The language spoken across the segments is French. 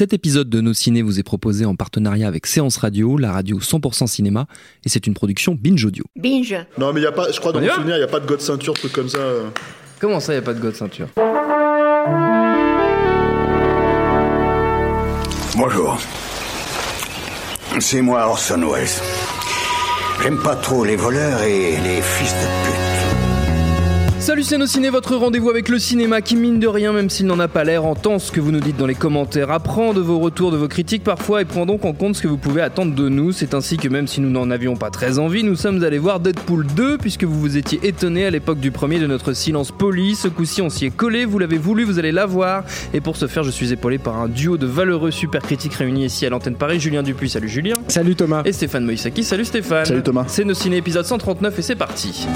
Cet épisode de Nos Ciné vous est proposé en partenariat avec Séance Radio, la radio 100% cinéma, et c'est une production Binge Audio. Binge. Non, mais y a pas, je crois dans mon souvenir, il n'y a pas de god ceinture, truc comme ça. euh. Comment ça, y a pas de god ceinture? Bonjour. C'est moi Orson Welles. J'aime pas trop les voleurs et les fils de pute. Salut c'est Nos Ciné, votre rendez-vous avec le cinéma qui mine de rien, même s'il n'en a pas l'air, entend ce que vous nous dites dans les commentaires, apprend de vos retours, de vos critiques parfois et prend donc en compte ce que vous pouvez attendre de nous. C'est ainsi que même si nous n'en avions pas très envie, nous sommes allés voir Deadpool 2 puisque vous vous étiez étonné à l'époque du premier de notre silence poli. Ce coup-ci on s'y est collé, vous l'avez voulu, vous allez l'avoir. Et pour ce faire, je suis épaulé par un duo de valeureux super critiques réunis ici à l'antenne Paris. Julien Dupuis, salut Julien. Salut Thomas. Et Stéphane Moïsaki, salut Stéphane. Salut Thomas. C'est Nos Ciné épisode 139 et c'est parti.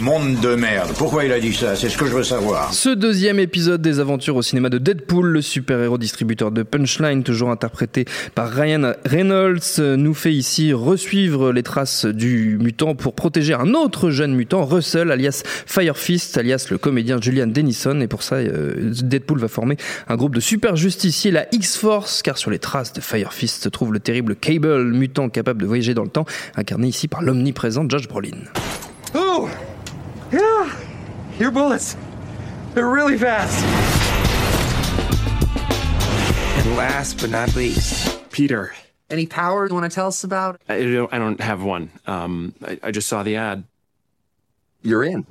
Monde de merde. Pourquoi il a dit ça? C'est ce que je veux savoir. Ce deuxième épisode des aventures au cinéma de Deadpool, le super-héros distributeur de Punchline, toujours interprété par Ryan Reynolds, nous fait ici resuivre les traces du mutant pour protéger un autre jeune mutant, Russell, alias Firefist, alias le comédien Julian Dennison. Et pour ça, euh, Deadpool va former un groupe de super justiciers, la X-Force, car sur les traces de Firefist se trouve le terrible Cable, mutant capable de voyager dans le temps, incarné ici par l'omniprésent Josh Brolin. Oh! Yeah! Your bullets. They're really fast. And last but not least, Peter. any power you want to tell us about? I don't, I don't have one. Um, I, I just saw the ad. You're in.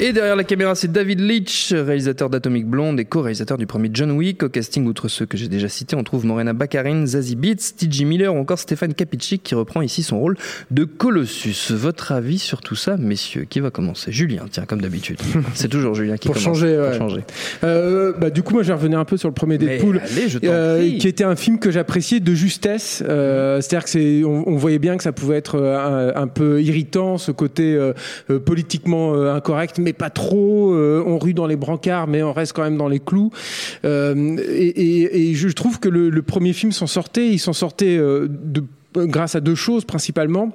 Et derrière la caméra, c'est David Leitch, réalisateur d'Atomic Blonde et co-réalisateur du premier John Wick. Au casting, outre ceux que j'ai déjà cités, on trouve Morena Baccarin, Zazie Beetz, T.J. Miller ou encore Stéphane Capicic qui reprend ici son rôle de Colossus. Votre avis sur tout ça, messieurs Qui va commencer? Julien, tiens, comme d'habitude. c'est toujours Julien qui Pour commence. changer, Pour ouais. changer. Euh, bah, du coup, moi, je vais revenir un peu sur le premier Deadpool. allez, je euh, qui était un film que j'appréciais de justesse. Euh, C'est-à-dire que c'est, on, on voyait bien que ça pouvait être euh, un, un peu irritant, ce côté euh, euh, politiquement incorrect, mais pas trop. Euh, on rue dans les brancards, mais on reste quand même dans les clous. Euh, et, je trouve que le, premier film s'en sortait. Il s'en sortait euh, grâce à deux choses principalement.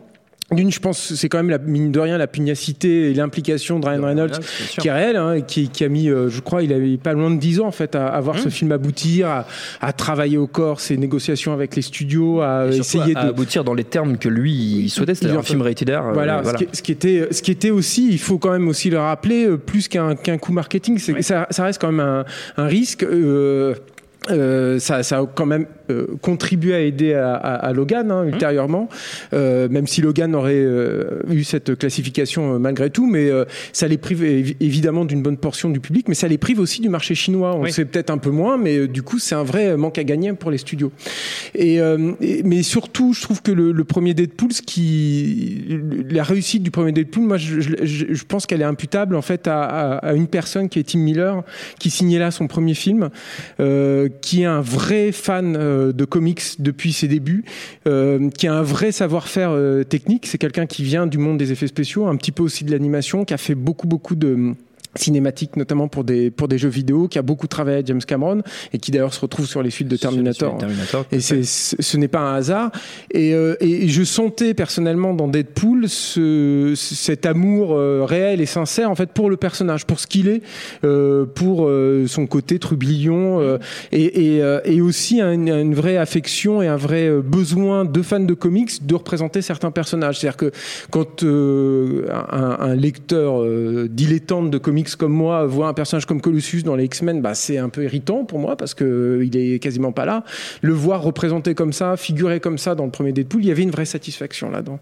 D'une, je pense, que c'est quand même la mine de rien la pugnacité et l'implication de Ryan Reynolds qui est réel, hein, qui, qui a mis, euh, je crois, il avait pas loin de 10 ans en fait à, à voir Mmh. ce film aboutir, à, à travailler au corps ses négociations avec les studios, à Et essayer à de aboutir dans les termes que lui il souhaitait, c'est-à-dire un film rated R. euh, voilà, Ce, qui, ce qui était, ce qui était aussi, il faut quand même aussi le rappeler, euh, plus qu'un coup marketing, c'est ça, ça reste quand même un, un risque. euh, ça, ça a quand même euh, contribué à aider à, à- à Logan hein, ultérieurement, euh, même si Logan aurait euh, eu cette classification euh, malgré tout, mais ça les prive évi- évidemment d'une bonne portion du public, mais ça les prive aussi du marché chinois. On Oui. sait peut-être un peu moins, mais du coup c'est un vrai manque à gagner pour les studios. Et, et- mais surtout, je trouve que le, le premier Deadpool, ce qui, la réussite du premier Deadpool, moi, je, je- je- pense qu'elle est imputable en fait à, à- une personne qui est Tim Miller, qui signait là son premier film, qui est un vrai fan de comics depuis ses débuts, euh, qui a un vrai savoir-faire euh, technique. C'est quelqu'un qui vient du monde des effets spéciaux, un petit peu aussi de l'animation, qui a fait beaucoup beaucoup de cinématiques notamment pour des pour des jeux vidéo qui a beaucoup travaillé avec James Cameron et qui d'ailleurs se retrouve sur les suites de Terminator Terminator. et c'est, ce n'est pas un hasard. Et, euh, et je sentais personnellement dans Deadpool ce, cet amour euh, réel et sincère en fait pour le personnage, pour ce qu'il est, euh, pour euh, son côté trublion euh, et, et, euh, et aussi un- une vraie affection et un vrai besoin de fans de comics de représenter certains personnages. C'est-à-dire que quand euh, un, un lecteur dilettante de comics comme moi voit un personnage comme Colossus dans les X-Men, bah, c'est un peu irritant pour moi parce que euh, il est quasiment pas là. Le voir représenté comme ça, figuré comme ça dans le premier Deadpool, il y avait une vraie satisfaction là-dedans.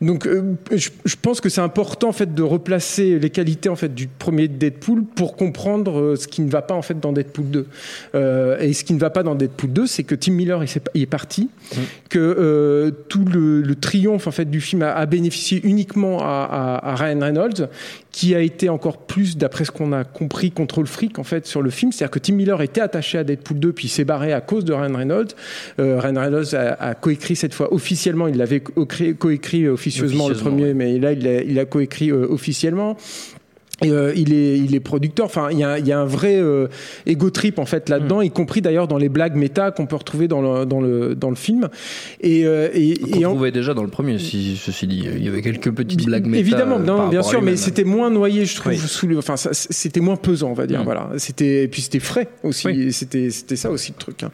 Donc, euh, je, je pense que c'est important en fait de replacer les qualités en fait du premier Deadpool pour comprendre euh, ce qui ne va pas en fait dans Deadpool 2. Euh, et ce qui ne va pas dans Deadpool 2, c'est que Tim Miller il, s'est- il est parti, que euh, tout le, le triomphe en fait du film a, a bénéficié uniquement à, à- à Ryan Reynolds, qui a été encore plus, d'après ce qu'on a compris, contrôle fric en fait sur le film. C'est-à-dire que Tim Miller était attaché à Deadpool 2, puis il s'est barré à cause de Ryan Reynolds. Euh, Ryan Reynolds a, a coécrit cette fois officiellement. Il l'avait co- coécrit officieusement le premier, ouais. mais là il a, il a coécrit euh, officiellement. Et, euh, il est il est producteur. Enfin, il y a, il y a un vrai euh, ego trip en fait là-dedans, y compris d'ailleurs dans les blagues méta qu'on peut retrouver dans le dans le dans le film. Et euh, et, Qu'on et en- trouvait déjà dans le premier, si, ceci dit. Il y avait quelques petites blagues méta, Évidemment, euh, non, bien sûr, mais c'était moins noyé, je trouve. Oui. Sous le, enfin, c'était moins pesant, on va dire. Mm. Voilà, c'était et puis c'était frais aussi. Oui. C'était c'était ça aussi le truc. hein.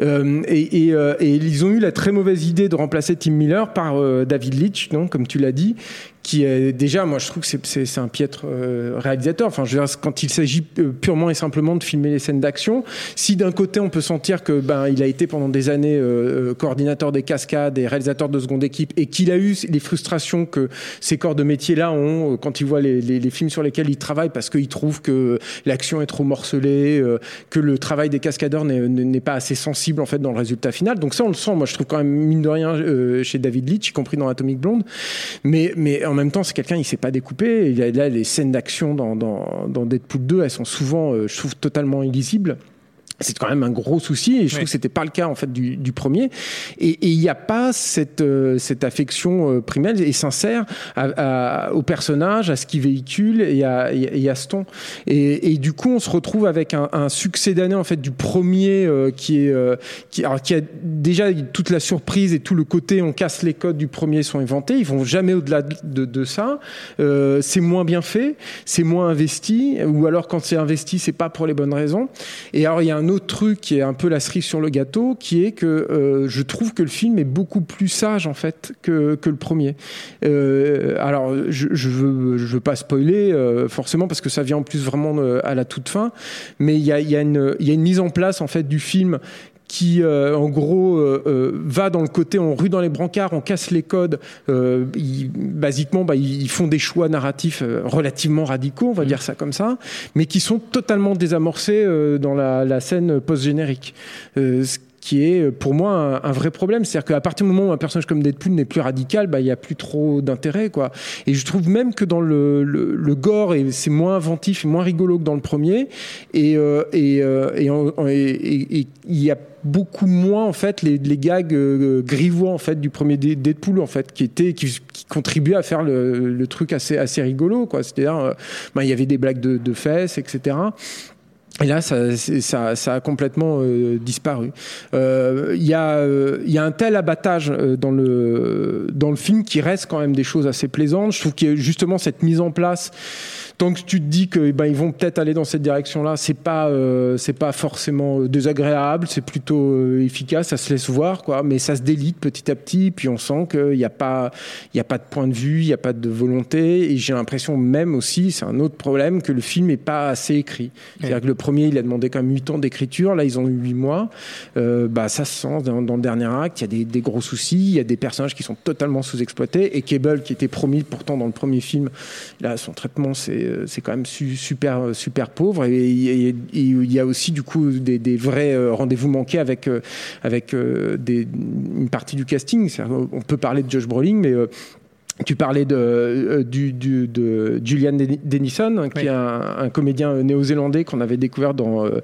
Euh, et, et, et ils ont eu la très mauvaise idée de remplacer Tim Miller par David Leitch, donc comme tu l'as dit, qui est déjà, moi, je trouve que c'est- un piètre euh, réalisateur. Enfin, je veux dire, quand il s'agit euh, purement et simplement de filmer les scènes d'action, si d'un côté on peut sentir que ben il a été pendant des années euh, euh, coordinateur des cascades et réalisateur de seconde équipe et qu'il a eu les frustrations que ces corps de métier là ont euh, quand il voit les, les, les films sur lesquels il travaille parce qu'il trouve que l'action est trop morcelée, euh, que le travail des cascadeurs n'est- pas assez sensible en fait dans le résultat final. Donc ça on le sent. Moi je trouve quand même mine de rien chez David Leitch, y compris dans Atomic Blonde. Mais mais même temps c'est quelqu'un il s'est pas découpé. Il y a là les scènes d'action dans Deadpool 2 elles sont souvent euh, je trouve totalement illisibles. C'est quand même un gros souci et je trouve que c'était pas le cas en fait du, du premier. Et et il n'y a pas cette euh, cette affection euh, primaire et sincère à, à- au personnage, à ce qu'il véhicule et à, et à- et à ce ton. Et, et du coup, on se retrouve avec un, un succès d'année en fait du premier euh, qui est euh, qui, alors, qui a déjà toute la surprise et tout le côté on casse les codes du premier sont inventés. Ils vont jamais au-delà de, de, de ça. Euh, c'est moins bien fait, c'est moins investi, ou alors quand c'est investi, c'est pas pour les bonnes raisons. Et alors il y a un autre truc qui est un peu la cerise sur le gâteau, qui est que euh, je trouve que le film est beaucoup plus sage en fait que, le premier. Euh, alors je, veux pas spoiler euh, forcément parce que ça vient en plus vraiment à la toute fin, mais il y a, y a une mise en place en fait du film qui euh, en gros euh, euh, va dans le côté on rue dans les brancards, on casse les codes. Euh, ils- basiquement, bah, ils font des choix narratifs euh, relativement radicaux, on va dire ça comme ça, mais qui sont totalement désamorcés euh, dans la, la scène post-générique. Ce qui est pour moi un, vrai problème, c'est-à-dire qu'à partir du moment où un personnage comme Deadpool n'est plus radical, bah il y a plus trop d'intérêt quoi. Et je trouve même que dans le, gore c'est moins inventif, et moins rigolo que dans le premier, et euh, euh, il y a beaucoup moins en fait les, gags euh, grivois en fait du premier Deadpool en fait qui était qui, contribuait à faire le, truc assez assez rigolo quoi. C'est-à-dire euh, ben, il y avait des blagues de fesses etc et là, ça, ça, ça a complètement euh, disparu. Euh, Il y, a, euh, y a un tel abattage euh, dans le, dans le film qui reste quand même des choses assez plaisantes. Je trouve qu'il y a justement cette mise en place. Tant que tu te dis que ben, ils vont peut-être aller dans cette direction-là, c'est pas euh, c'est pas forcément euh, désagréable, c'est plutôt euh, efficace, ça se laisse voir quoi, mais ça se délite petit à petit, puis on sent qu'il n'y a pas il y a pas de point de vue, il n'y a pas de volonté, et j'ai l'impression même aussi, c'est un autre problème, que le film est pas assez écrit. C'est-à-dire que le premier, il a demandé quand même 8 ans d'écriture, là ils ont eu 8 mois. Euh, bah ça se sent dans, dans le dernier acte, il y a des, des gros soucis, il y a des personnages qui sont totalement sous-exploités, et Cable qui était promis pourtant dans le premier film, là son traitement c'est c'est quand même su- super euh, super pauvre, et il y a aussi du coup des, des vrais euh, rendez-vous manqués avec euh, avec euh, des, une partie du casting. On peut parler de Josh Brolin, mais euh, tu parlais de, euh, du, du- de Julian Den- Dennison, qui Oui. est un, un comédien euh, néo-zélandais qu'on avait découvert dans, euh,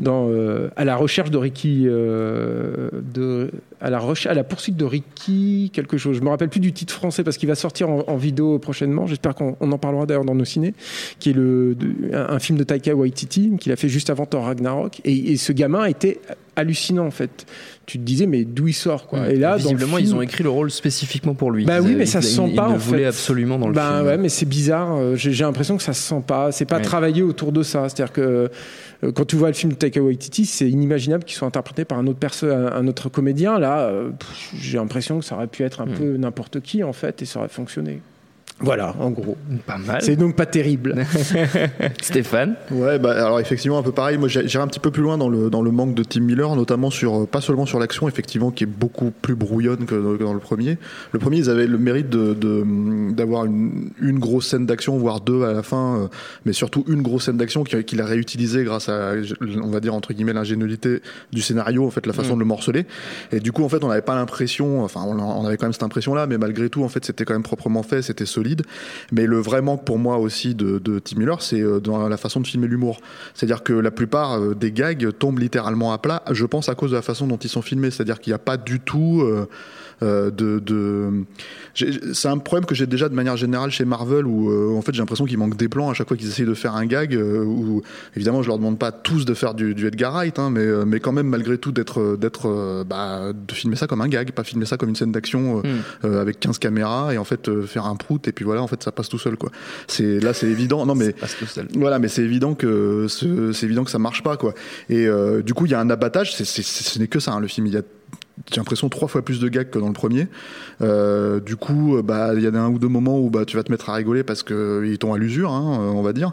dans, euh, à la recherche de Ricky, euh, de, à, la recherche, à la poursuite de Ricky, quelque chose. Je me rappelle plus du titre français parce qu'il va sortir en, en vidéo prochainement. J'espère qu'on on en parlera d'ailleurs dans nos ciné, qui est le, de- un, un film de Taika Waititi qu'il a fait juste avant Thor Ragnarok. Et, et ce gamin était hallucinant en fait. Tu te disais mais d'où il sort quoi. Et là, dans le visiblement, film- ils ont écrit le rôle spécifiquement pour lui. Bah Ils oui, mais ça ils- se sent ils pas, le en voulaient absolument dans le ben film. ouais, mais c'est bizarre. euh, J'ai l'impression que ça se sent pas. C'est pas Ouais. travaillé autour de ça. C'est-à-dire que euh, quand tu vois le film de Taika Waititi, c'est inimaginable qu'il soit interprété par un autre perso, un un autre comédien. Là, euh, j'ai l'impression que ça aurait pu être un Hmm. peu n'importe qui en fait, et ça aurait fonctionné. Voilà, en gros. Pas mal. C'est donc pas terrible. Stéphane Ouais, bah alors effectivement un peu pareil. Moi, j'ai- j'irai un petit peu plus loin dans le dans le manque de Tim Miller, notamment sur euh, pas seulement sur l'action, effectivement, qui est beaucoup plus brouillonne que, que dans le premier. Le premier, ils avaient le mérite de de- d'avoir une, une grosse scène d'action, voire deux à la fin, euh, mais surtout une grosse scène d'action qui- qu'il a réutilisée grâce à, on va dire entre guillemets, l'ingéniosité du scénario, en fait, la façon de le morceler. Et du coup, en fait, on n'avait pas l'impression, enfin, on, on avait quand même cette impression-là, mais malgré tout, en fait, c'était quand même proprement fait, c'était solide. Mais le vrai manque pour moi aussi de, Tim Miller, c'est euh, dans la façon de filmer l'humour. C'est-à-dire que la plupart euh, des gags tombent littéralement à plat, je pense à cause de la façon dont ils sont filmés. C'est-à-dire qu'il n'y a pas du tout euh, de, de... j'ai- c'est un problème que j'ai déjà de manière générale chez Marvel où euh, en fait j'ai l'impression qu'il manque des plans à chaque fois qu'ils essayent de faire un gag euh, où évidemment je leur demande pas tous de faire du, du Edgar Wright hein, mais, euh, mais quand même malgré tout d'être d'être euh, bah, de filmer ça comme un gag pas filmer ça comme une scène d'action euh, euh, avec 15 caméras et en fait euh, faire un prout et puis voilà en fait ça passe tout seul quoi c'est là c'est évident non mais voilà, mais c'est évident que ce- c'est évident que ça marche pas quoi. Et euh, du coup, il y a un abattage. c'est- ce n'est que ça hein, le film. Il y a j'ai l'impression trois fois plus de gags que dans le premier. Euh, du coup, euh, bah il y a un ou deux moments où bah tu vas te mettre à rigoler parce que ils t'ont à l'usure, hein, euh, on va dire.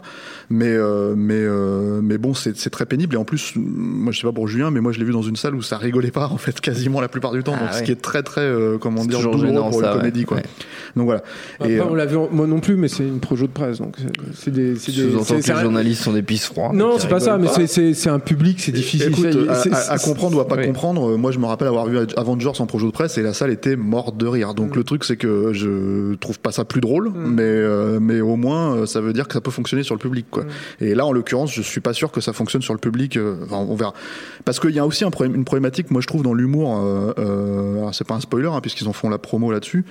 Mais euh, mais euh, mais bon, c'est très pénible et en plus, moi je sais pas pour Julien, mais moi je l'ai vu dans une salle où ça rigolait pas en fait quasiment la plupart du temps. Ah donc ce ouais. qui est très très euh, comment dire toujours douloureux gênant, pour ça, une ouais. comédie quoi. Ouais. Donc voilà. Après, Et, euh, on l'a vu, moi non plus, mais c'est une projo de presse, donc c'est- des, c'est des, que les journalistes sont des pisses froids. Non, c'est pas ça, mais rigolent c'est- un public, c'est difficile. Écoute, à, à- à comprendre ou à pas comprendre, euh, moi je me rappelle avoir vu Avengers en projet de presse et la salle était morte de rire. Mm. Donc le truc c'est que je trouve pas ça plus drôle, mais euh, mais au moins euh, ça veut dire que ça peut fonctionner sur le public quoi. Mm. Et là en l'occurrence, je suis pas sûr que ça fonctionne sur le public. euh, enfin, on verra. Parce qu'il y a aussi un une problématique, moi je trouve dans l'humour. Euh, alors, c'est pas un spoiler hein, puisqu'ils en font la promo là-dessus.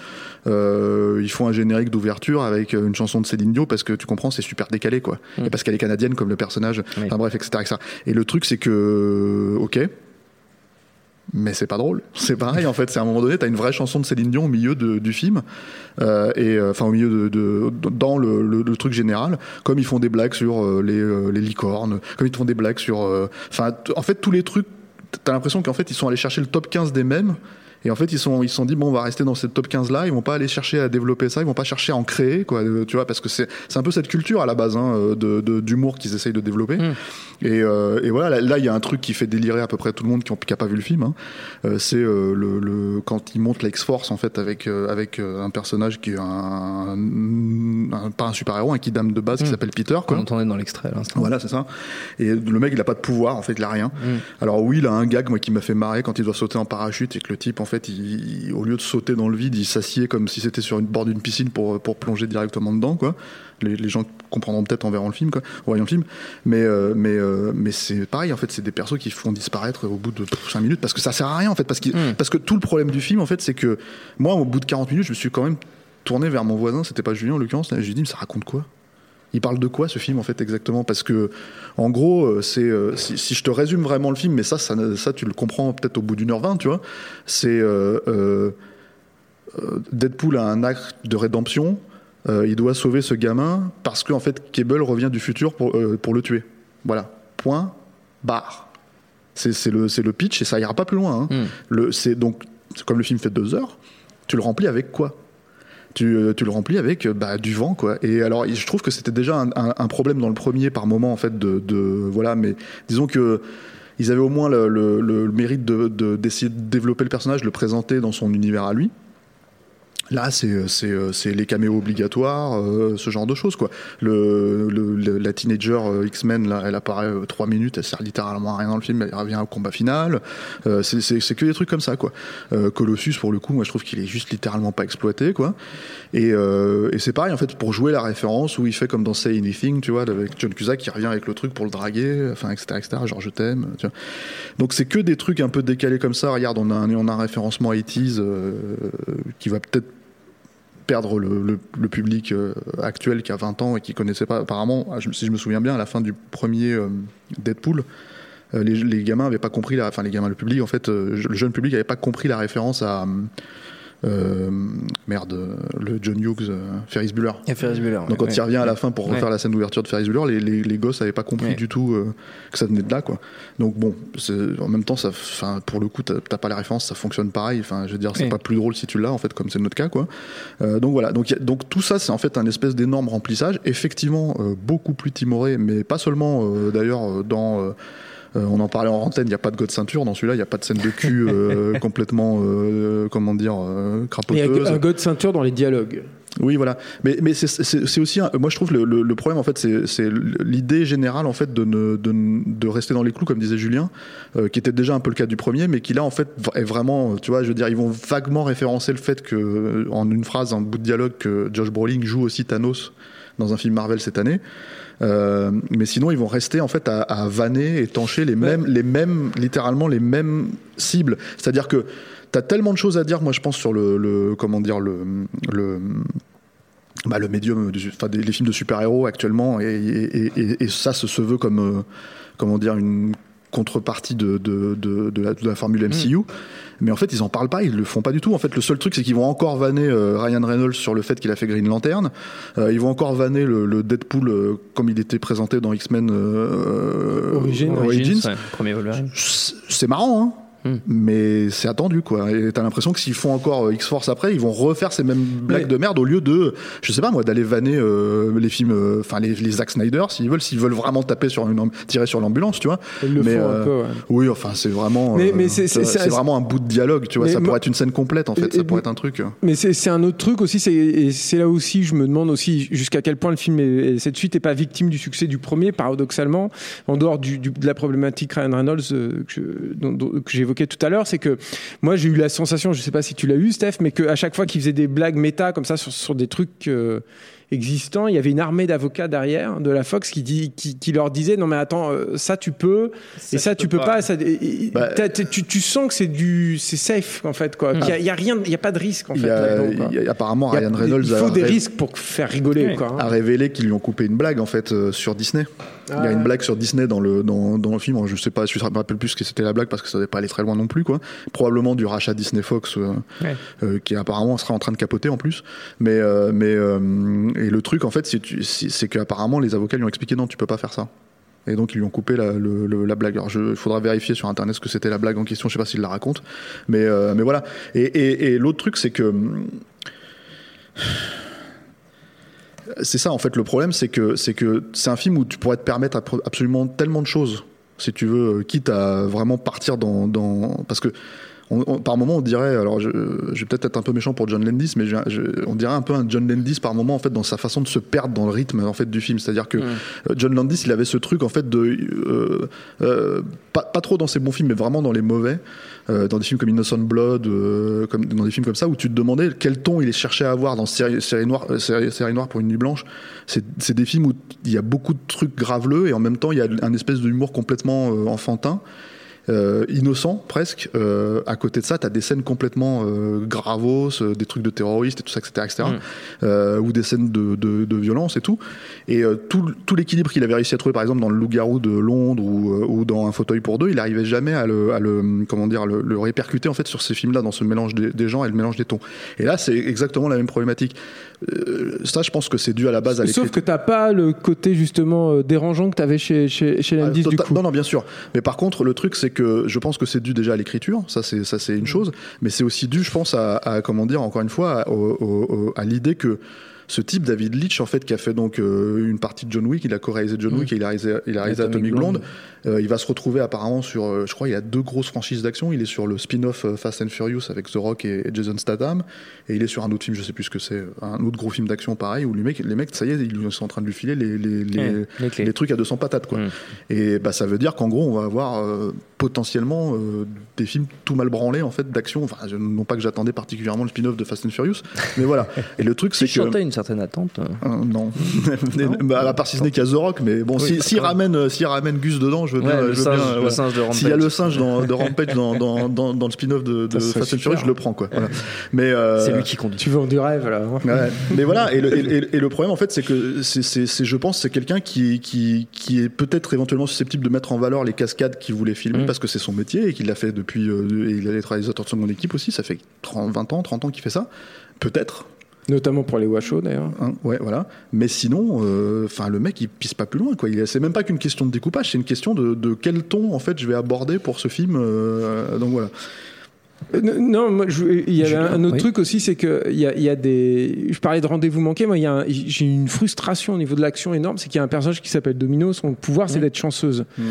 Ils font un générique d'ouverture avec une chanson de Céline Dion parce que tu comprends c'est super décalé quoi. Mm. Et parce qu'elle est canadienne comme le personnage. Oui. Enfin bref etc. etc. Et le truc c'est que ok mais c'est pas drôle. C'est pareil en fait. C'est à un moment donné, t'as une vraie chanson de Céline Dion au milieu de- du film, euh, et euh, enfin au milieu de, de- dans le, le- truc général, comme ils font des blagues sur euh, les, euh, les licornes, comme ils font des blagues sur, enfin en fait tous les trucs. T'as l'impression qu'en fait ils sont allés chercher le top 15 des mêmes. Et en fait, ils sont, ils se sont dit bon, on va rester dans cette top 15 là. Ils vont pas aller chercher à développer ça. Ils vont pas chercher à en créer, quoi. euh, Tu vois, parce que c'est, c'est un peu cette culture à la base hein, euh, de, de- d'humour qu'ils essayent de développer. Et, euh, et voilà, là, là, il y a un truc qui fait délirer à peu près tout le monde qui n'a pas vu le film. hein. Euh, c'est euh, le, le- quand ils montent l'X-Force en fait avec euh, avec un personnage qui est un, un- pas un super héros, un kidam de base qui Mm. s'appelle Peter. Quoi. entendait dans l'extrait à l'instant. Voilà, c'est ça. Et le mec, il a pas de pouvoir, en fait, il a rien. Alors oui, il a un gag, moi, qui m'a fait marrer quand il doit sauter en parachute et que le type, en fait, il, il- au lieu de sauter dans le vide, il s'assied comme si c'était sur une bord d'une piscine pour, pour plonger directement dedans, quoi. Les, les gens comprendront peut-être en verront le film, quoi, en voyant le film. Mais, euh, mais, euh, mais c'est pareil, en fait, c'est des persos qui font disparaître au bout de 5 minutes parce que ça sert à rien, en fait. Parce, qu'il- Mm. parce que tout le problème du film, en fait, c'est que moi, au bout de 40 minutes, je me suis quand même tourné vers mon voisin, c'était pas Julien en l'occurrence, et je lui ai dit, mais ça raconte quoi? Il parle de quoi ce film en fait exactement? Parce que en gros, euh, c'est euh, si, si je te résume vraiment le film, mais ça, ça, ça tu le comprends peut-être au bout d'une heure vingt, tu vois. C'est euh, Deadpool a un acte de rédemption. il doit sauver ce gamin parce qu'en fait, Cable revient du futur pour, pour le tuer. Voilà. Point. Barre. C'est le, c'est le pitch et ça ira pas plus loin. hein. Mm. Le, c'est donc c'est comme le film fait deux heures, tu le remplis avec quoi? Tu, euh, tu le remplis avec euh, bah, du vent quoi. Et alors je trouve que c'était déjà un, problème dans le premier par moment en fait de, de voilà mais disons que ils avaient au moins le, mérite de de- d'essayer de développer le personnage de le présenter dans son univers à lui Là, c'est c'est c'est les caméos obligatoires, euh, ce genre de choses quoi. Le, le- la teenager euh, X-Men elle apparaît euh, trois minutes, elle sert littéralement à rien dans le film, elle revient au combat final. Euh, c'est que des trucs comme ça quoi. Euh, Colossus pour le coup, moi je trouve qu'il est juste littéralement pas exploité quoi. Et, euh, et c'est pareil en fait pour jouer la référence où il fait comme dans Say Anything, tu vois, avec John Cusack qui revient avec le truc pour le draguer, enfin etc etc. Genre je t'aime. Donc c'est que des trucs un peu décalés comme ça. Regarde, on a un, on a un référencement 80s euh, qui va peut-être perdre le, le- public euh, actuel qui a 20 ans et qui connaissait pas apparemment ah, si je me souviens bien à la fin du premier euh, Deadpool euh, les, les gamins avaient pas compris la enfin les gamins le public en fait le jeune public avait pas compris la référence à euh, merde le John Hughes euh, Ferris Bueller Et Ferris Bueller. donc quand il revient à la fin pour Ouais. refaire la scène d'ouverture de Ferris Bueller, les, les, les gosses n'avaient pas compris Ouais. du tout euh, que ça venait de là, quoi. Donc bon, en même temps, ça, enfin, pour le coup, t'as pas les références, ça fonctionne pareil. Enfin, je veux dire, c'est Ouais. pas plus drôle si tu l'as, en fait, comme c'est notre cas, quoi. Euh, donc voilà. Donc, a- donc tout ça, c'est en fait un espèce d'énorme remplissage. Effectivement, euh, beaucoup plus timoré, mais pas seulement, euh, d'ailleurs, dans on en parlait en antenne, il n'y a pas de god ceinture dans celui-là, il n'y a pas de scène de cul euh, complètement, euh, comment dire, euh, Il y crapoteuse. a un god ceinture dans les dialogues. Oui, voilà. Mais, mais c'est- c'est c'est aussi, un- moi je trouve le, le, le problème en fait, c'est c'est l'idée générale en fait de, ne, de, ne- de rester dans les clous, comme disait Julien, euh, qui était déjà un peu le cas du premier, mais qui là en fait est vraiment, tu vois, je veux dire, ils vont vaguement référencer le fait que, en une phrase, un bout de dialogue, que Josh Brolin joue aussi Thanos dans un film Marvel cette année. Euh, mais sinon, ils vont rester en fait à, à vanner et tancher les mêmes, les mêmes, littéralement les mêmes cibles. C'est-à-dire que tu as tellement de choses à dire, moi je pense sur le, le comment dire le, le bah, le médium, enfin des, les films de super-héros actuellement, et, et- et- et ça se, veut comme euh, comment dire une contrepartie de, de, de, de la, de la formule MCU. Mais en fait, ils en parlent pas, ils le font pas du tout. En fait, le seul truc, c'est qu'ils vont encore vanner euh, Ryan Reynolds sur le fait qu'il a fait Green Lantern. Euh, ils vont encore vanner le, le Deadpool euh, comme il était présenté dans X-Men euh, Origins. Origins. ouais, premier Wolverine. C'est c'est marrant, hein. Hmm. Mais c'est attendu, quoi. Et t'as l'impression que s'ils font encore euh, X-Force après, ils vont refaire ces mêmes blagues de merde au lieu de, je sais pas moi, d'aller vanner euh, les films, euh, enfin les, les Zack Snyder, s'ils veulent, s'ils veulent vraiment taper sur une, tirer sur l'ambulance, tu vois. Ils le Mais, font un peu. ouais. Oui, enfin c'est vraiment, Mais- mais c'est- vraiment un bout de dialogue, tu vois. Ça pourrait être une scène complète, en fait. Ça pourrait être un truc. Mais c'est un autre truc aussi, c'est- et c'est là aussi, je me demande aussi jusqu'à quel point le film et cette suite n'est pas victime du succès du premier, paradoxalement, en dehors du, du- de la problématique Ryan Reynolds que, je- tout à l'heure, c'est que moi j'ai eu la sensation, je sais pas si tu l'as eu Steph, mais qu'à chaque fois qu'il faisait des blagues méta comme ça sur, sur des trucs euh, existants, il y avait une armée d'avocats derrière de la Fox qui, dit, qui, qui leur disait non mais attends, euh, ça tu peux, et ça tu peux pas. ça, et- et- Bah, t'as- t'as- tu, tu sens que c'est du c'est safe en fait quoi. y a- Il y, a rien, il y a pas de risque en Il fait. y a, quoi. y a- apparemment Il y a- Ryan Reynolds il faut a, des ré- risques pour faire rigoler Ouais. quoi. hein. a révélé qu'ils lui ont coupé une blague en fait euh, sur Disney. Il y a Ah une blague sur Disney dans le dans, dans le film. Je sais pas, je me rappelle plus ce que c'était la blague parce que ça devait pas aller très loin non plus quoi. Probablement du rachat Disney Fox euh, Ouais. euh, qui apparemment sera en train de capoter en plus. Mais euh, mais euh, et le truc en fait c'est qu'apparemment les avocats lui ont expliqué non tu peux pas faire ça. Et donc ils lui ont coupé la, blague. Alors il faudra vérifier sur internet ce que c'était la blague en question. Je sais pas s'il la raconte, mais euh, voilà. Et, l'autre truc c'est que c'est ça en fait le problème c'est que c'est un film où tu pourrais te permettre absolument tellement de choses si tu veux euh, quitte à vraiment partir dans, dans parce que on- on- par moment on dirait alors je, je vais peut-être être un peu méchant pour John Landis mais je- je- on dirait un peu un John Landis par moment en fait dans sa façon de se perdre dans le rythme en fait du film. C'est-à-dire que euh, John Landis il avait ce truc en fait de euh, euh, pas, pas trop dans ses bons films mais vraiment dans les mauvais euh, dans des films comme Innocent Blood comme dans des films comme ça où tu te demandais quel ton il cherchait à avoir dans série, série noire série, série noire pour une nuit blanche. C'est des films où il y a beaucoup de trucs graveleux et en même temps il y a un espèce d'humour complètement enfantin euh, innocent presque. Euh, à côté de ça, tu as des scènes complètement euh, gravos, euh, des trucs de terroristes et tout ça, etc. etc. Mm. Euh, ou des scènes de, de, de violence et tout. Et euh, tout, tout l'équilibre qu'il avait réussi à trouver, par exemple, dans le Loup-garou de Londres ou, ou dans Un fauteuil pour deux, il arrivait jamais à le, à le comment dire, le, le répercuter en fait sur ces films-là, dans ce mélange des, des gens et le mélange des tons. Et là, c'est exactement la même problématique. Euh, ça, je pense que c'est dû à la base à Sauf l'écriture. que t'as pas le côté justement euh, dérangeant que t'avais chez chez, chez Ah, du tota- coup. Non, non, bien sûr. Mais par contre, le truc, c'est que je pense que c'est dû déjà à l'écriture. Ça, c'est ça, c'est une chose. Mais c'est aussi dû, je pense, à, à, comment dire, encore une fois, à l'idée que ce type, David Leitch, en fait, qui a fait donc euh, une partie de John Wick, il a co-réalisé John Wick et il a réalisé, il a réalisé Atomic Atomic Blonde. Blonde. Euh, il va se retrouver apparemment sur, euh, je crois, il y a deux grosses franchises d'action. Il est sur le spin-off Fast and Furious avec The Rock et, et Jason Statham, et il est sur un autre film, je sais plus ce que c'est, un autre gros film d'action pareil où les mecs, les mecs, ça y est, ils sont en train de lui filer les, trucs à 200 patates, quoi. Mm. Et bah, ça veut dire qu'en gros, on va avoir potentiellement euh, des films tout mal branlés en fait d'action. Enfin, non pas que j'attendais particulièrement le spin-off de Fast and Furious, mais voilà. Et le truc, c'est Si que chantait une certaine attente. euh, euh, non, bah, à part si ce n'est qu'il y a The Rock, mais bon, si, s'il ramène, euh, s'il ramène Gus dedans, je veux Ouais, bien. le je veux singe, bien, le ouais. singe de Rampage. S'il y a le singe dans, de Rampage dans, dans, dans, dans le spin-off de, Fast and. Furious, je le prends quoi. Voilà. Mais euh, C'est lui qui conduit. Tu vends du rêve là. hein. Ouais, mais voilà, et le, et, et- et le problème en fait, c'est que c'est- je pense, c'est quelqu'un qui, qui, qui est peut-être éventuellement susceptible de mettre en valeur les cascades qu'il voulait filmer Mm. Parce que c'est son métier et qu'il l'a fait depuis. euh, et il a été réalisateur de son équipe aussi, ça fait 30, 20 ans, 30 ans qu'il fait ça. Peut-être, Notamment pour les Washoe d'ailleurs. hein, ouais, voilà. Mais sinon, euh, enfin, le mec, il pisse pas plus loin, quoi. C'est même pas qu'une question de découpage, c'est une question de, de quel ton en fait je vais aborder pour ce film. euh, donc voilà. Euh, Non, moi, je- il y Julien, un autre oui. truc aussi, c'est que il y a, il y a des. Je parlais de rendez-vous manqué. Moi, il y a un- j'ai une frustration au niveau de l'action énorme, c'est qu'il y a un personnage qui s'appelle Domino. Son pouvoir, c'est d'être chanceuse. Mm.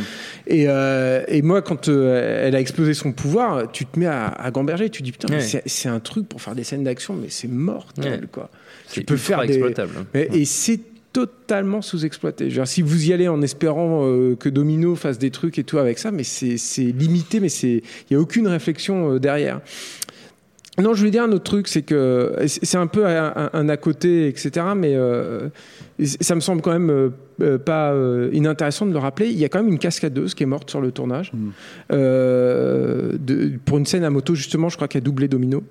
Et, euh, et moi, quand euh, elle a explosé son pouvoir, tu te mets à, à gamberger. Tu dis putain, mais c'est- c'est un truc pour faire des scènes d'action, mais c'est mortel, Ouais. quoi. Tu peux faire des- exploitable. Mais- Et c'est totalement sous-exploité. Si vous y allez en espérant euh, que Domino fasse des trucs et tout avec ça, mais c'est limité, mais il y a aucune réflexion euh, derrière. Non, je voulais dire un autre truc, c'est que c'est un peu un, à côté, etc. Mais euh, ça me semble quand même euh, pas euh, inintéressant de le rappeler. Il y a quand même une cascadeuse qui est morte sur le tournage de- pour une scène à moto justement. Je crois qu'elle a doublé Domino.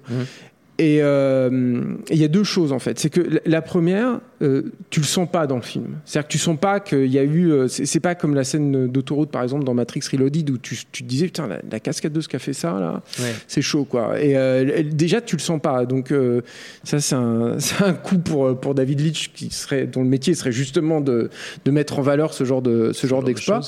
Et euh, il y a deux choses en fait. C'est que la première, euh, tu le sens pas dans le film. C'est-à-dire que tu sens pas qu'il y a eu. euh, c'est pas comme la scène d'autoroute par exemple dans Matrix Reloaded où tu, tu te disais putain la, la cascadeuse qui a fait ça là, Ouais. c'est chaud quoi. Et euh, déjà tu le sens pas. Donc euh, ça c'est un, coup pour pour David Leitch qui serait dont le métier serait justement de, de mettre en valeur ce genre de ce genre de d'exploit.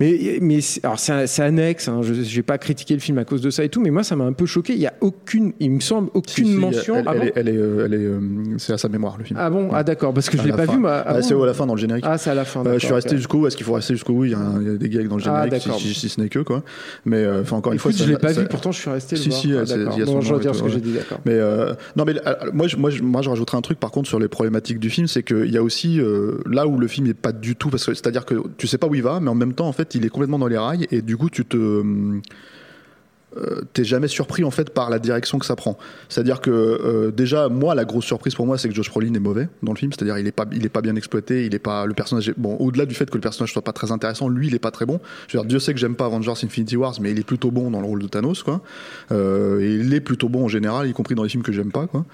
ouais. Mais alors c'est annexe. Hein, je j'ai pas critiqué le film à cause de ça et tout. Mais moi ça m'a un peu choqué. Il y a aucune, il me semble aucune si, mention. Elle, Ah elle est, c'est à sa mémoire le film. Ah bon? Ah d'accord, parce que je l'ai la pas fin. vu moi. Ah, bon c'est à la fin dans le générique. Ah, c'est à la fin. Euh, je suis resté ok. jusqu'au bout. Est-ce qu'il faut rester jusqu'au bout il y, a y des gags dans le Ah, générique, si, si- si ce n'est que quoi. Mais euh, enfin encore une fois, Écoute, je l'ai pas vu, pourtant je suis resté le Si, voir. si, Ah, y a son Bon, je retire ce que j'ai dit, d'accord. Mais euh, non, mais euh, moi, je, moi, moi, je rajouterais un truc par contre sur les problématiques du film, c'est qu'il y a aussi euh, là où le film est pas du tout, parce que c'est-à-dire que tu sais pas où il va, mais en même temps, en fait, il est complètement dans les rails et du coup, tu te hum, euh, t'es jamais surpris en fait par la direction que ça prend. C'est-à-dire que euh, déjà moi la grosse surprise pour moi c'est que Josh Brolin est mauvais dans le film, c'est-à-dire il est pas il est pas bien exploité, il est pas le personnage est- bon au-delà du fait que le personnage soit pas très intéressant, lui il est pas très bon. Je veux dire Dieu sait que j'aime pas Avengers Infinity Wars mais il est plutôt bon dans le rôle de Thanos quoi. Euh, et il est plutôt bon en général, y compris dans les films que j'aime pas quoi.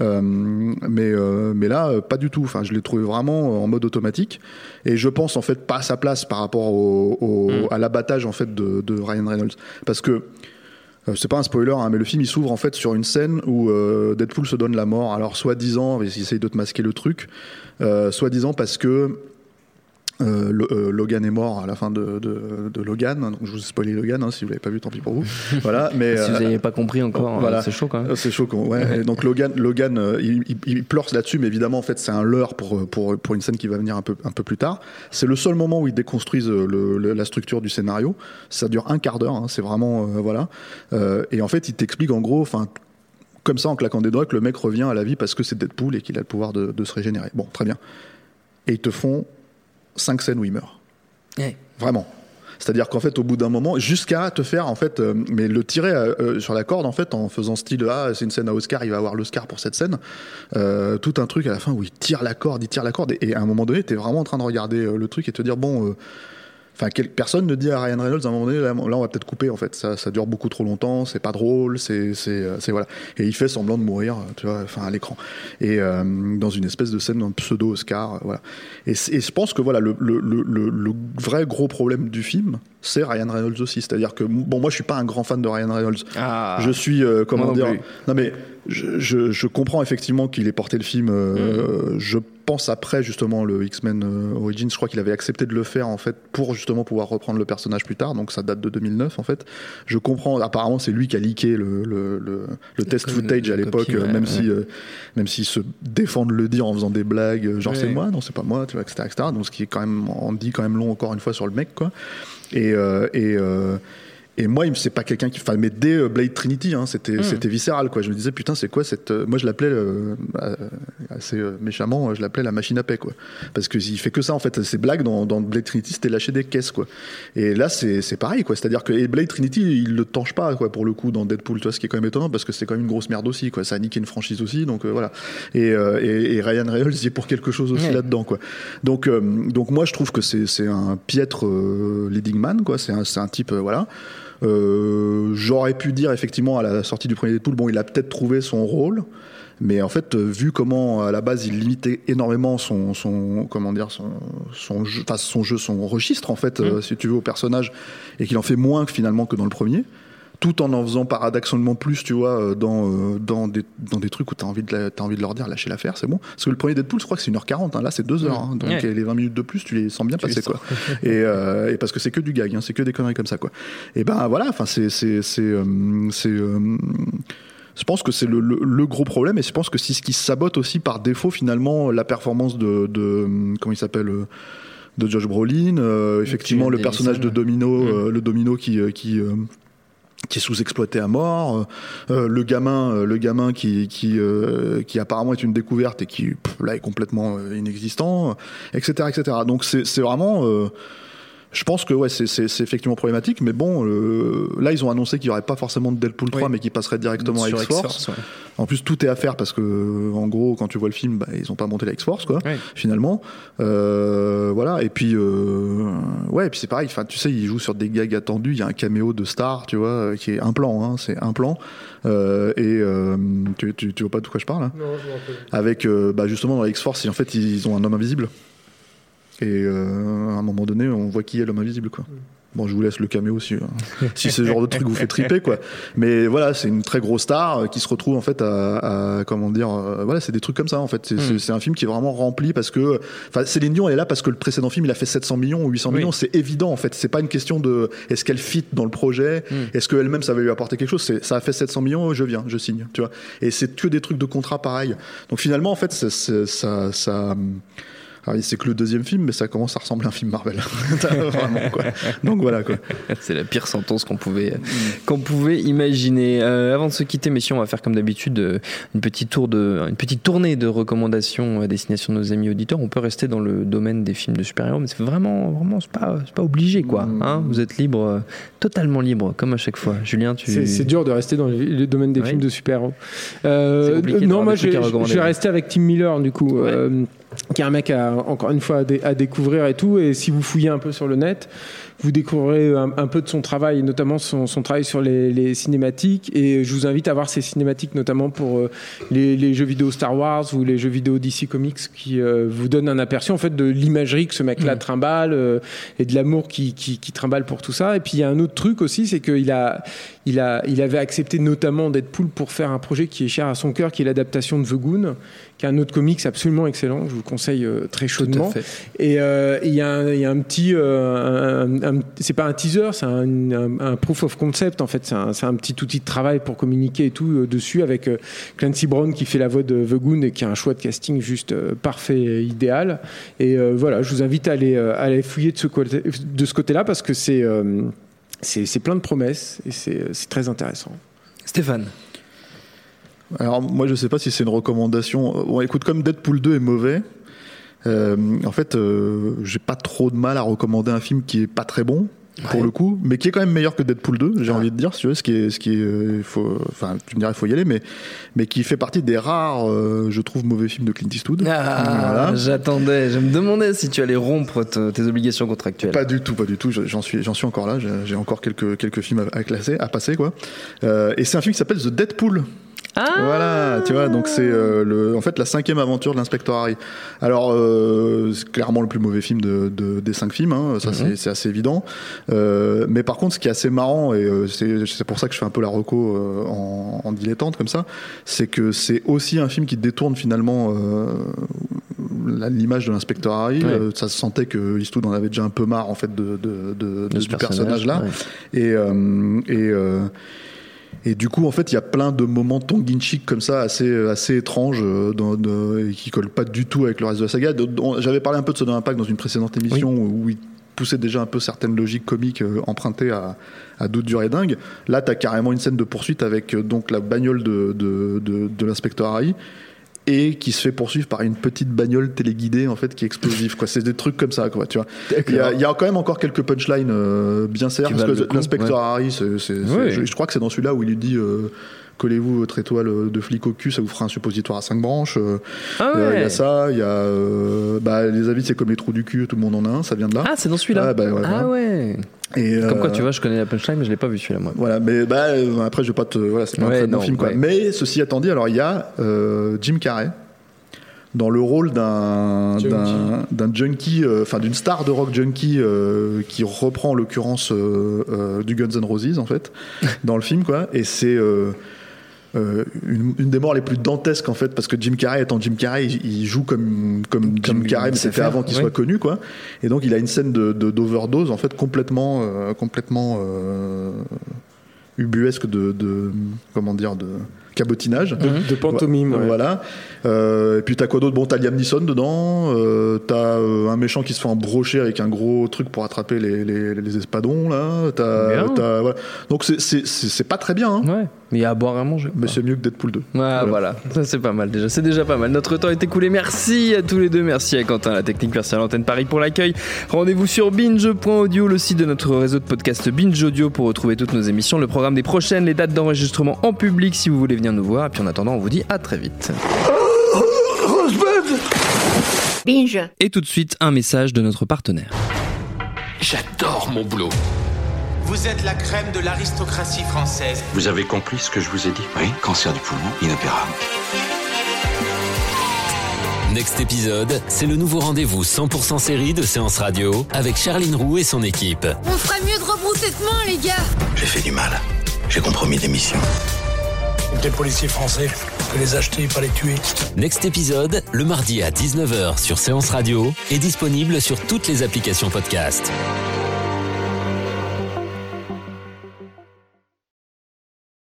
Euh, mais euh, mais là euh, pas du tout. Enfin je l'ai trouvé vraiment en mode automatique et je pense en fait pas à sa place par rapport au, au- à l'abattage en fait de, de Ryan Reynolds parce que c'est pas un spoiler, hein, mais le film il s'ouvre en fait sur une scène où euh, Deadpool se donne la mort. Alors soi-disant, ils essayent de te masquer le truc, euh, soi-disant parce que euh, euh, Logan est mort à la fin de, de, de Logan. Donc je vous ai spoilé Logan, hein, si vous l'avez pas vu, tant pis pour vous. voilà, mais Si vous euh, n'avez pas compris encore, voilà. euh, c'est chaud quand même. euh, C'est choquant, ouais. Et donc Logan, Logan euh, il, il, il pleure là-dessus, mais évidemment, en fait, c'est un leurre pour, pour, pour une scène qui va venir un peu, un peu plus tard. C'est le seul moment où ils déconstruisent euh, le, le- la structure du scénario. Ça dure un quart d'heure, hein, c'est vraiment. euh, voilà. Euh, et en fait, il t'explique en gros, enfin. Comme ça, en claquant des doigts, que le mec revient à la vie parce que c'est Deadpool et qu'il a le pouvoir de, de se régénérer. Bon, très bien. Et ils te font cinq scènes où il meurt. Ouais. Vraiment. C'est-à-dire qu'en fait, au bout d'un moment, jusqu'à te faire, en fait, euh, mais le tirer euh, euh, sur la corde, en fait, en faisant style, ah, c'est une scène à Oscar, il va avoir l'Oscar pour cette scène. Euh, tout un truc à la fin où il tire la corde, il tire la corde, et, et à un moment donné, t'es vraiment en train de regarder le truc et te dire, bon, Enfin, personne ne dit à Ryan Reynolds à un moment donné, là, là, on va peut-être couper en fait. Ça, ça dure beaucoup trop longtemps, c'est pas drôle, c'est, c'est, euh, c'est voilà. Et il fait semblant de mourir, tu vois, enfin à l'écran. Et euh, dans une espèce de scène, un pseudo Oscar, euh, voilà. Et, je pense que voilà, le, le, le, le- le vrai gros problème du film, c'est Ryan Reynolds aussi. C'est-à-dire que bon, moi, je suis pas un grand fan de Ryan Reynolds. Ah. Je suis, euh, comment non dire, non mais je, je, je comprends effectivement qu'il ait porté le film. euh, Mm. Je pense après justement le X-Men euh, Origins, je crois qu'il avait accepté de le faire en fait pour justement pouvoir reprendre le personnage plus tard. Donc ça date de 2009 en fait. Je comprends. Apparemment c'est lui qui a leaké le, le, le, le test footage à l'époque, ouais, même ouais. si euh, même s'il se défend de le dire en faisant des blagues, genre Ouais. c'est moi, non c'est pas moi, tu vois, etc., etc. Donc ce qui est quand même en dit quand même long encore une fois sur le mec quoi. Et euh, et euh, et moi, il me- c'est pas quelqu'un qui. Enfin, mais dès euh, Blade Trinity, hein, c'était Mm. c'était viscéral, quoi. Je me disais, putain, c'est quoi cette. euh, Moi, je l'appelais euh, assez euh, méchamment, je l'appelais la machine à paix, quoi. Parce que il fait que ça, en fait. Ces blagues dans, dans Blade Trinity, c'était lâcher des caisses, quoi. Et là, c'est c'est pareil, quoi. C'est-à-dire que et Blade Trinity, il le tanche pas, quoi, pour le coup, dans Deadpool, tu vois, ce qui est quand même étonnant, parce que c'est quand même une grosse merde aussi, quoi. Ça a niqué une franchise aussi, donc euh, voilà. Et, euh, et, et Ryan Reynolds, il est pour quelque chose aussi là-dedans, quoi. Donc, euh, donc moi, je trouve que c'est un piètre leading man, quoi. C'est un, un type, voilà. Euh, J'aurais pu dire effectivement à la sortie du premier Deadpool, bon, il a peut-être trouvé son rôle, mais en fait, euh, vu comment à la base il limitait énormément son, son comment dire, son, son jeu, enfin son jeu, son registre en fait, euh, si tu veux, au personnage, et qu'il en fait moins finalement que dans le premier. Tout en en faisant paradoxalement plus, tu vois, euh, dans, euh, dans, des, dans des trucs où tu as, envie de la- t'as envie de leur dire lâchez l'affaire, c'est bon. Parce que le premier Deadpool, je crois que c'est 1h40, hein, là c'est 2h. hein. donc Ouais. les 20 minutes de plus, tu les sens bien Tu passer. Quoi. et, euh, et parce que c'est que du gag, hein, c'est que des conneries comme ça. Quoi. Et ben voilà, enfin c'est. c'est, c'est, euh, c'est, je pense que c'est le, le- le gros problème et je pense que c'est ce qui sabote aussi par défaut finalement la performance de, de comment il s'appelle de Josh Brolin, euh, effectivement le personnage de. Domino, Mm. le Domino qui qui qui est sous-exploité à mort, euh, le gamin, euh, le gamin qui qui euh, qui apparemment est une découverte et qui pff, là est complètement euh, inexistant, etc., etc. Donc c'est c'est vraiment euh, Je pense que ouais, c'est- effectivement problématique, mais bon, euh, là ils ont annoncé qu'il n'y aurait pas forcément de Deadpool 3, Oui. mais qu'il passerait directement à Sur X-Force. X-Force, ouais. En plus, tout est à faire parce que, en gros, quand tu vois le film, bah, ils ont pas monté la X-Force, quoi, finalement. Euh, voilà. Et puis, euh, ouais, et puis c'est pareil. Enfin, tu sais, ils jouent sur des gags attendus. Il y a un caméo de Star, tu vois, qui est un plan, hein, c'est un plan. Euh, et euh, tu, tu, tu vois pas de quoi je parle, hein Avec, euh, bah, justement, dans la X-Force, en fait, ils ont un homme invisible. Et euh, à un moment donné, on voit qui est l'homme invisible, quoi. Bon, je vous laisse le caméo si, euh, si ce genre de truc vous fait triper, quoi. Mais voilà, c'est une très grosse star euh, qui se retrouve en fait à, à- comment dire, euh, voilà, c'est des trucs comme ça en fait. C'est c'est- c'est un film qui est vraiment rempli parce que, enfin, Céline Dion elle est là parce que le précédent film il a fait 700 millions ou 800 Oui. millions. C'est évident en fait. C'est pas une question de est-ce qu'elle fit dans le projet, est-ce qu'elle-même ça va lui apporter quelque chose. C'est ça a fait 700 millions, je viens, je signe, tu vois. Et c'est que des trucs de contrat pareil. Donc finalement en fait, c'est- c'est- ça, ça ah oui, c'est que le deuxième film, mais ça commence à ressembler à un film Marvel. Vraiment, quoi. Donc voilà, quoi. C'est la pire sentence qu'on pouvait, qu'on pouvait imaginer. Euh, avant de se quitter, messieurs, on va faire comme d'habitude euh, une petite tour de, une petite tournée de recommandations à destination de nos amis auditeurs. On peut rester dans le domaine des films de super-héros, mais c'est vraiment, vraiment, c'est pas, c'est pas obligé, quoi. Hein Vous êtes libre, euh, totalement libre, comme à chaque fois. Julien, tu. C'est c'est dur de rester dans le, domaine des films de super-héros. Euh, non, moi je vais rester avec Tim Miller du coup, Ouais. euh, qui est un mec à, encore une fois à, dé- à découvrir et tout. Et si vous fouillez un peu sur le net, vous découvrirez un, un peu de son travail, notamment son, son travail sur les, les cinématiques. Et je vous invite à voir ses cinématiques, notamment pour euh, les, les jeux vidéo Star Wars ou les jeux vidéo DC Comics, qui euh, vous donnent un aperçu en fait de l'imagerie que ce mec-là Mm. trimballe euh, et de l'amour qui, qui, qui trimballe pour tout ça. Et puis il y a un autre truc aussi, c'est qu'il a, il a, il avait accepté notamment Deadpool pour faire un projet qui est cher à son cœur, qui est l'adaptation de The Goon, qui est un autre comics absolument excellent. Je vous le conseille euh, très Tout chaudement. à fait. Et euh, il y, a un- il y a un petit, euh, c'est pas un teaser, c'est un, un- un proof of concept en fait. C'est un, petit outil de travail pour communiquer et tout euh, dessus avec euh, Clancy Brown qui fait la voix de The Goon et qui a un choix de casting juste euh, parfait, et idéal. Et euh, voilà, je vous invite à aller, euh, à aller fouiller de ce côté, de ce côté-là parce que c'est, euh, plein de promesses et c'est très intéressant. Stéphane. Alors moi je sais pas si c'est une recommandation. Euh, Bon, écoute, comme Deadpool 2 est mauvais, euh, en fait euh, j'ai pas trop de mal à recommander un film qui est pas très bon pour le coup, mais qui est quand même meilleur que Deadpool 2, j'ai envie de dire, si tu veux, ce qui est, ce qui est, euh, faut, enfin tu me diras il faut y aller, mais mais qui fait partie des rares, euh, je trouve, mauvais films de Clint Eastwood. Ah, Voilà. j'attendais. Je me demandais si tu allais rompre te- tes obligations contractuelles. Pas du tout, pas du tout. Je- J'en suis, j'en suis encore là. J'ai encore quelques quelques films à, à classer, à passer quoi. Et c'est un film qui s'appelle The Deadpool. Ah Voilà, tu vois, donc c'est euh, le, en fait la cinquième aventure de l'inspecteur Harry. Alors euh, c'est clairement le plus mauvais film de, de- des cinq films, hein, ça c'est- c'est assez évident. Euh, mais par contre, ce qui est assez marrant et c'est pour ça que je fais un peu la reco en, en dilettante comme ça, c'est que c'est aussi un film qui détourne finalement l'image de l'inspecteur Harry. Ouais. Ça se sentait que Eastwood en avait déjà un peu marre en fait de, de, de- de- ce du personnage là. ouais. Et, et, et du coup, en fait, il y a plein de moments tongue-in-cheek comme ça, assez, assez étranges, euh, dans, de- et qui collent pas du tout avec le reste de la saga. J'avais parlé un peu de Sodom Impact dans une précédente émission où il poussait déjà un peu certaines logiques comiques euh, empruntées à, à Doute dur et dingue. Là, tu as carrément une scène de poursuite avec euh, donc la bagnole de, de l'inspecteur Harry et qui se fait poursuivre par une petite bagnole téléguidée en fait qui est explosive quoi c'est des trucs comme ça quoi tu vois il y, a, il y a quand même encore quelques punchlines euh, bien serres parce que l'inspecteur ouais. Harry c'est, c'est- c'est- Ouais. je, je crois que c'est dans celui-là où il lui dit euh, collez-vous votre étoile de flic au cul ça vous fera un suppositoire à cinq branches Euh, Ah euh, il ouais. y a ça il y a euh, bah, les avis c'est comme les trous du cul tout le monde en a un ça vient de là Ah, c'est dans celui-là. Ah, bah, ouais, ah voilà. ouais. et, Comme quoi, euh, tu vois, je connais la punchline, mais je l'ai pas vu celui-là, moi. voilà, mais bah, euh, après je vais pas te, voilà, c'est pas Ouais, un très bon non, film quoi. ouais. Mais ceci étant dit, alors il y a euh, Jim Carrey dans le rôle d'un Junkie. d'un d'un junkie, euh, enfin d'une star de rock junkie euh, qui reprend en l'occurrence euh, euh, du Guns N' Roses en fait dans le film quoi. Et c'est euh, une, une des morts les plus dantesques en fait parce que Jim Carrey étant Jim Carrey il, il joue comme comme, Jim Carrey mais c'était avant qu'il soit connu quoi. Et donc il a une scène de de- d'overdose en fait complètement euh, complètement euh, ubuesque de, de comment dire de cabotinage. De pantomime. ouais. Voilà. Euh, et puis t'as quoi d'autre? Bon, t'as Liam Neeson dedans. Euh, t'as euh, un méchant qui se fait embrocher avec un gros truc pour attraper les, les, les espadons là. T'as, Bien. t'as- voilà. Donc c'est, pas très bien, hein. Ouais, mais il y a à boire et à manger. mais c'est mieux que Deadpool 2. Ouais, voilà. ça c'est pas mal déjà, c'est déjà pas mal. Notre temps est écoulé. Merci à tous les deux, merci à Quentin, la technique, merci à l'antenne Paris pour l'accueil. Rendez-vous sur binge.audio, le site de notre réseau de podcast Binge Audio pour retrouver toutes nos émissions, le programme des prochaines, les dates d'enregistrement en public si vous voulez venir nous voir. Et puis en attendant, on vous dit à très vite. Binge. Et tout de suite, un message de notre partenaire. J'adore mon boulot. Vous êtes la crème de l'aristocratie française. Vous avez compris ce que je vous ai dit? Oui, cancer du poumon, inopérable. Next épisode, c'est le nouveau rendez-vous 100% série de séance radio avec Charline Roux et son équipe. On ferait mieux de rebrousser de main, les gars. J'ai fait du mal. J'ai compromis des missions. Des policiers français. Peut les acheter, pas les tuer. Next épisode, le mardi à 19h sur séance radio est disponible sur toutes les applications podcast.